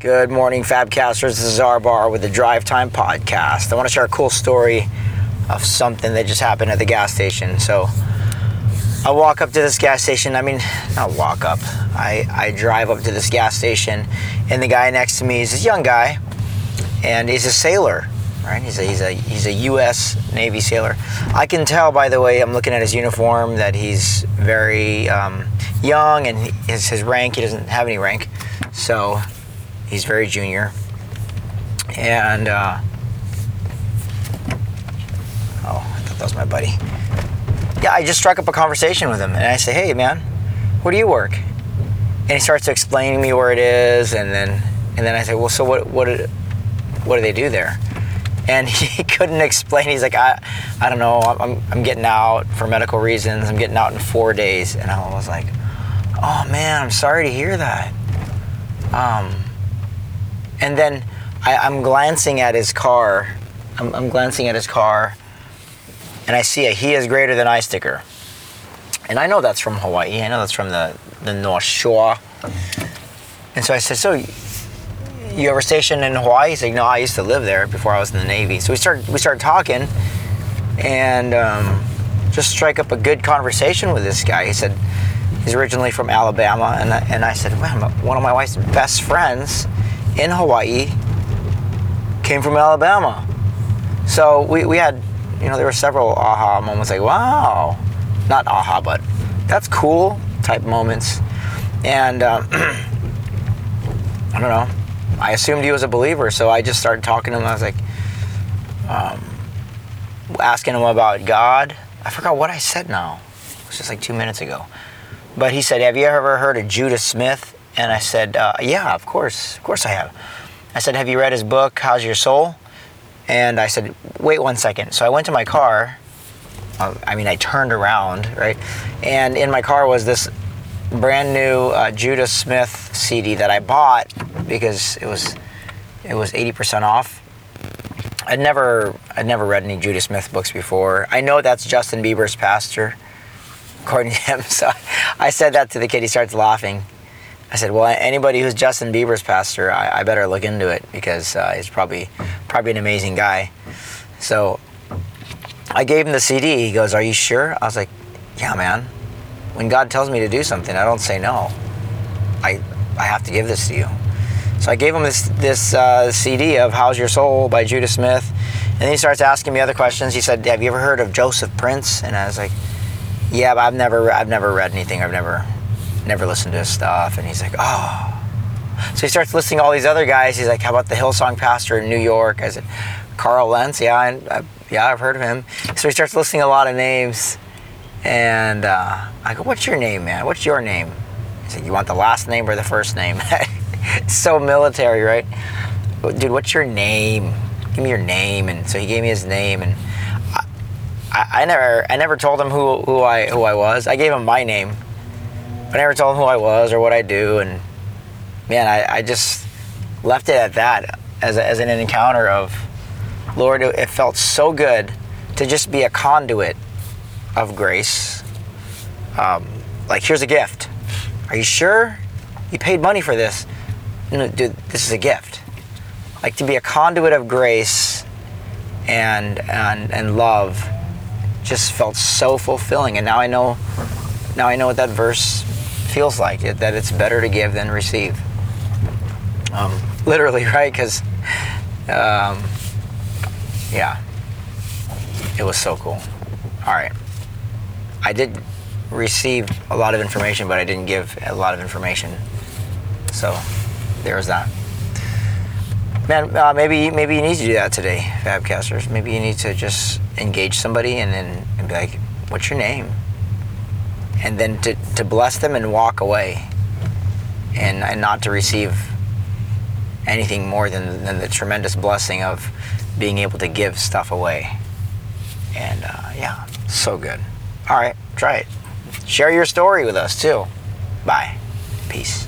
Good morning, Fabcasters. This is Bar with the Drive Time Podcast. I want to share a cool story of something that just happened at the gas station. So I walk up to this gas station. I mean, not walk up. I, I drive up to this gas station, and the guy next to me is this young guy, and he's a sailor, right? He's a, he's a, he's a U.S. Navy sailor. I can tell, by the way, I'm looking at his uniform, that he's very um, young, and his, his rank, he doesn't have any rank. So He's very junior. And, uh, oh, I thought that was my buddy. Yeah, I just struck up a conversation with him and I say, hey, man, where do you work? And he starts to explain me where it is. And then, and then I say, well, so what, what, what do they do there? And he couldn't explain. He's like, I, I don't know. I'm, I'm getting out for medical reasons. I'm getting out in four days. And I was like, oh man, I'm sorry to hear that. Um, and then I, am glancing at his car. I'm, I'm, glancing at his car, and I see a "He is greater than I" sticker. And I know that's from Hawaii. I know that's from the the North Shore. And so I said, "So, you ever stationed in Hawaii?" He's like, "No, I used to live there before I was in the Navy." So we started we started talking, and um, just strike up a good conversation with this guy. He said he's originally from Alabama, and I, and I said, "Well, one of my wife's best friends." In Hawaii came from Alabama. So we, we had, you know, there were several aha moments like, wow, not aha, but that's cool type moments. And um, I don't know, I assumed he was a believer, so I just started talking to him. I was like, um, asking him about God. I forgot what I said now. It was just like two minutes ago. But he said, Have you ever heard of Judah Smith? And I said, uh, Yeah, of course. Of course I have. I said, Have you read his book, How's Your Soul? And I said, Wait one second. So I went to my car. Uh, I mean, I turned around, right? And in my car was this brand new uh, Judah Smith CD that I bought because it was it was 80% off. I'd never I'd never read any Judah Smith books before. I know that's Justin Bieber's pastor, according to him. So I said that to the kid. He starts laughing. I said, well, anybody who's Justin Bieber's pastor, I, I better look into it because uh, he's probably probably an amazing guy. So I gave him the CD. He goes, "Are you sure?" I was like, "Yeah, man. When God tells me to do something, I don't say no. I I have to give this to you." So I gave him this this uh, CD of "How's Your Soul" by Judah Smith, and then he starts asking me other questions. He said, "Have you ever heard of Joseph Prince?" And I was like, "Yeah, but I've never I've never read anything. I've never never listened to his stuff. And he's like, oh. So he starts listing all these other guys. He's like, how about the Hillsong pastor in New York? I said, Carl Lentz. Yeah, I, I, yeah, I've heard of him. So he starts listing a lot of names. And uh, I go, what's your name, man? What's your name? He said, you want the last name or the first name? so military, right? Dude, what's your name? Give me your name. And so he gave me his name. And I, I never, I never told him who, who I, who I was. I gave him my name I never told him who I was or what I do, and man, I, I just left it at that as, a, as an encounter of, Lord, it felt so good to just be a conduit of grace. Um, like, here's a gift. Are you sure? You paid money for this. No, dude, this is a gift. Like to be a conduit of grace and and and love just felt so fulfilling. And now I know now I know what that verse feels like it, that it's better to give than receive. Um, literally, right? Because, um, yeah, it was so cool. All right. I did receive a lot of information, but I didn't give a lot of information. So there's that. Man, uh, maybe maybe you need to do that today, Fabcasters. Maybe you need to just engage somebody and then and be like, "What's your name?" And then to, to bless them and walk away and, and not to receive anything more than, than the tremendous blessing of being able to give stuff away. And uh, yeah, so good. All right, try it. Share your story with us too. Bye. Peace.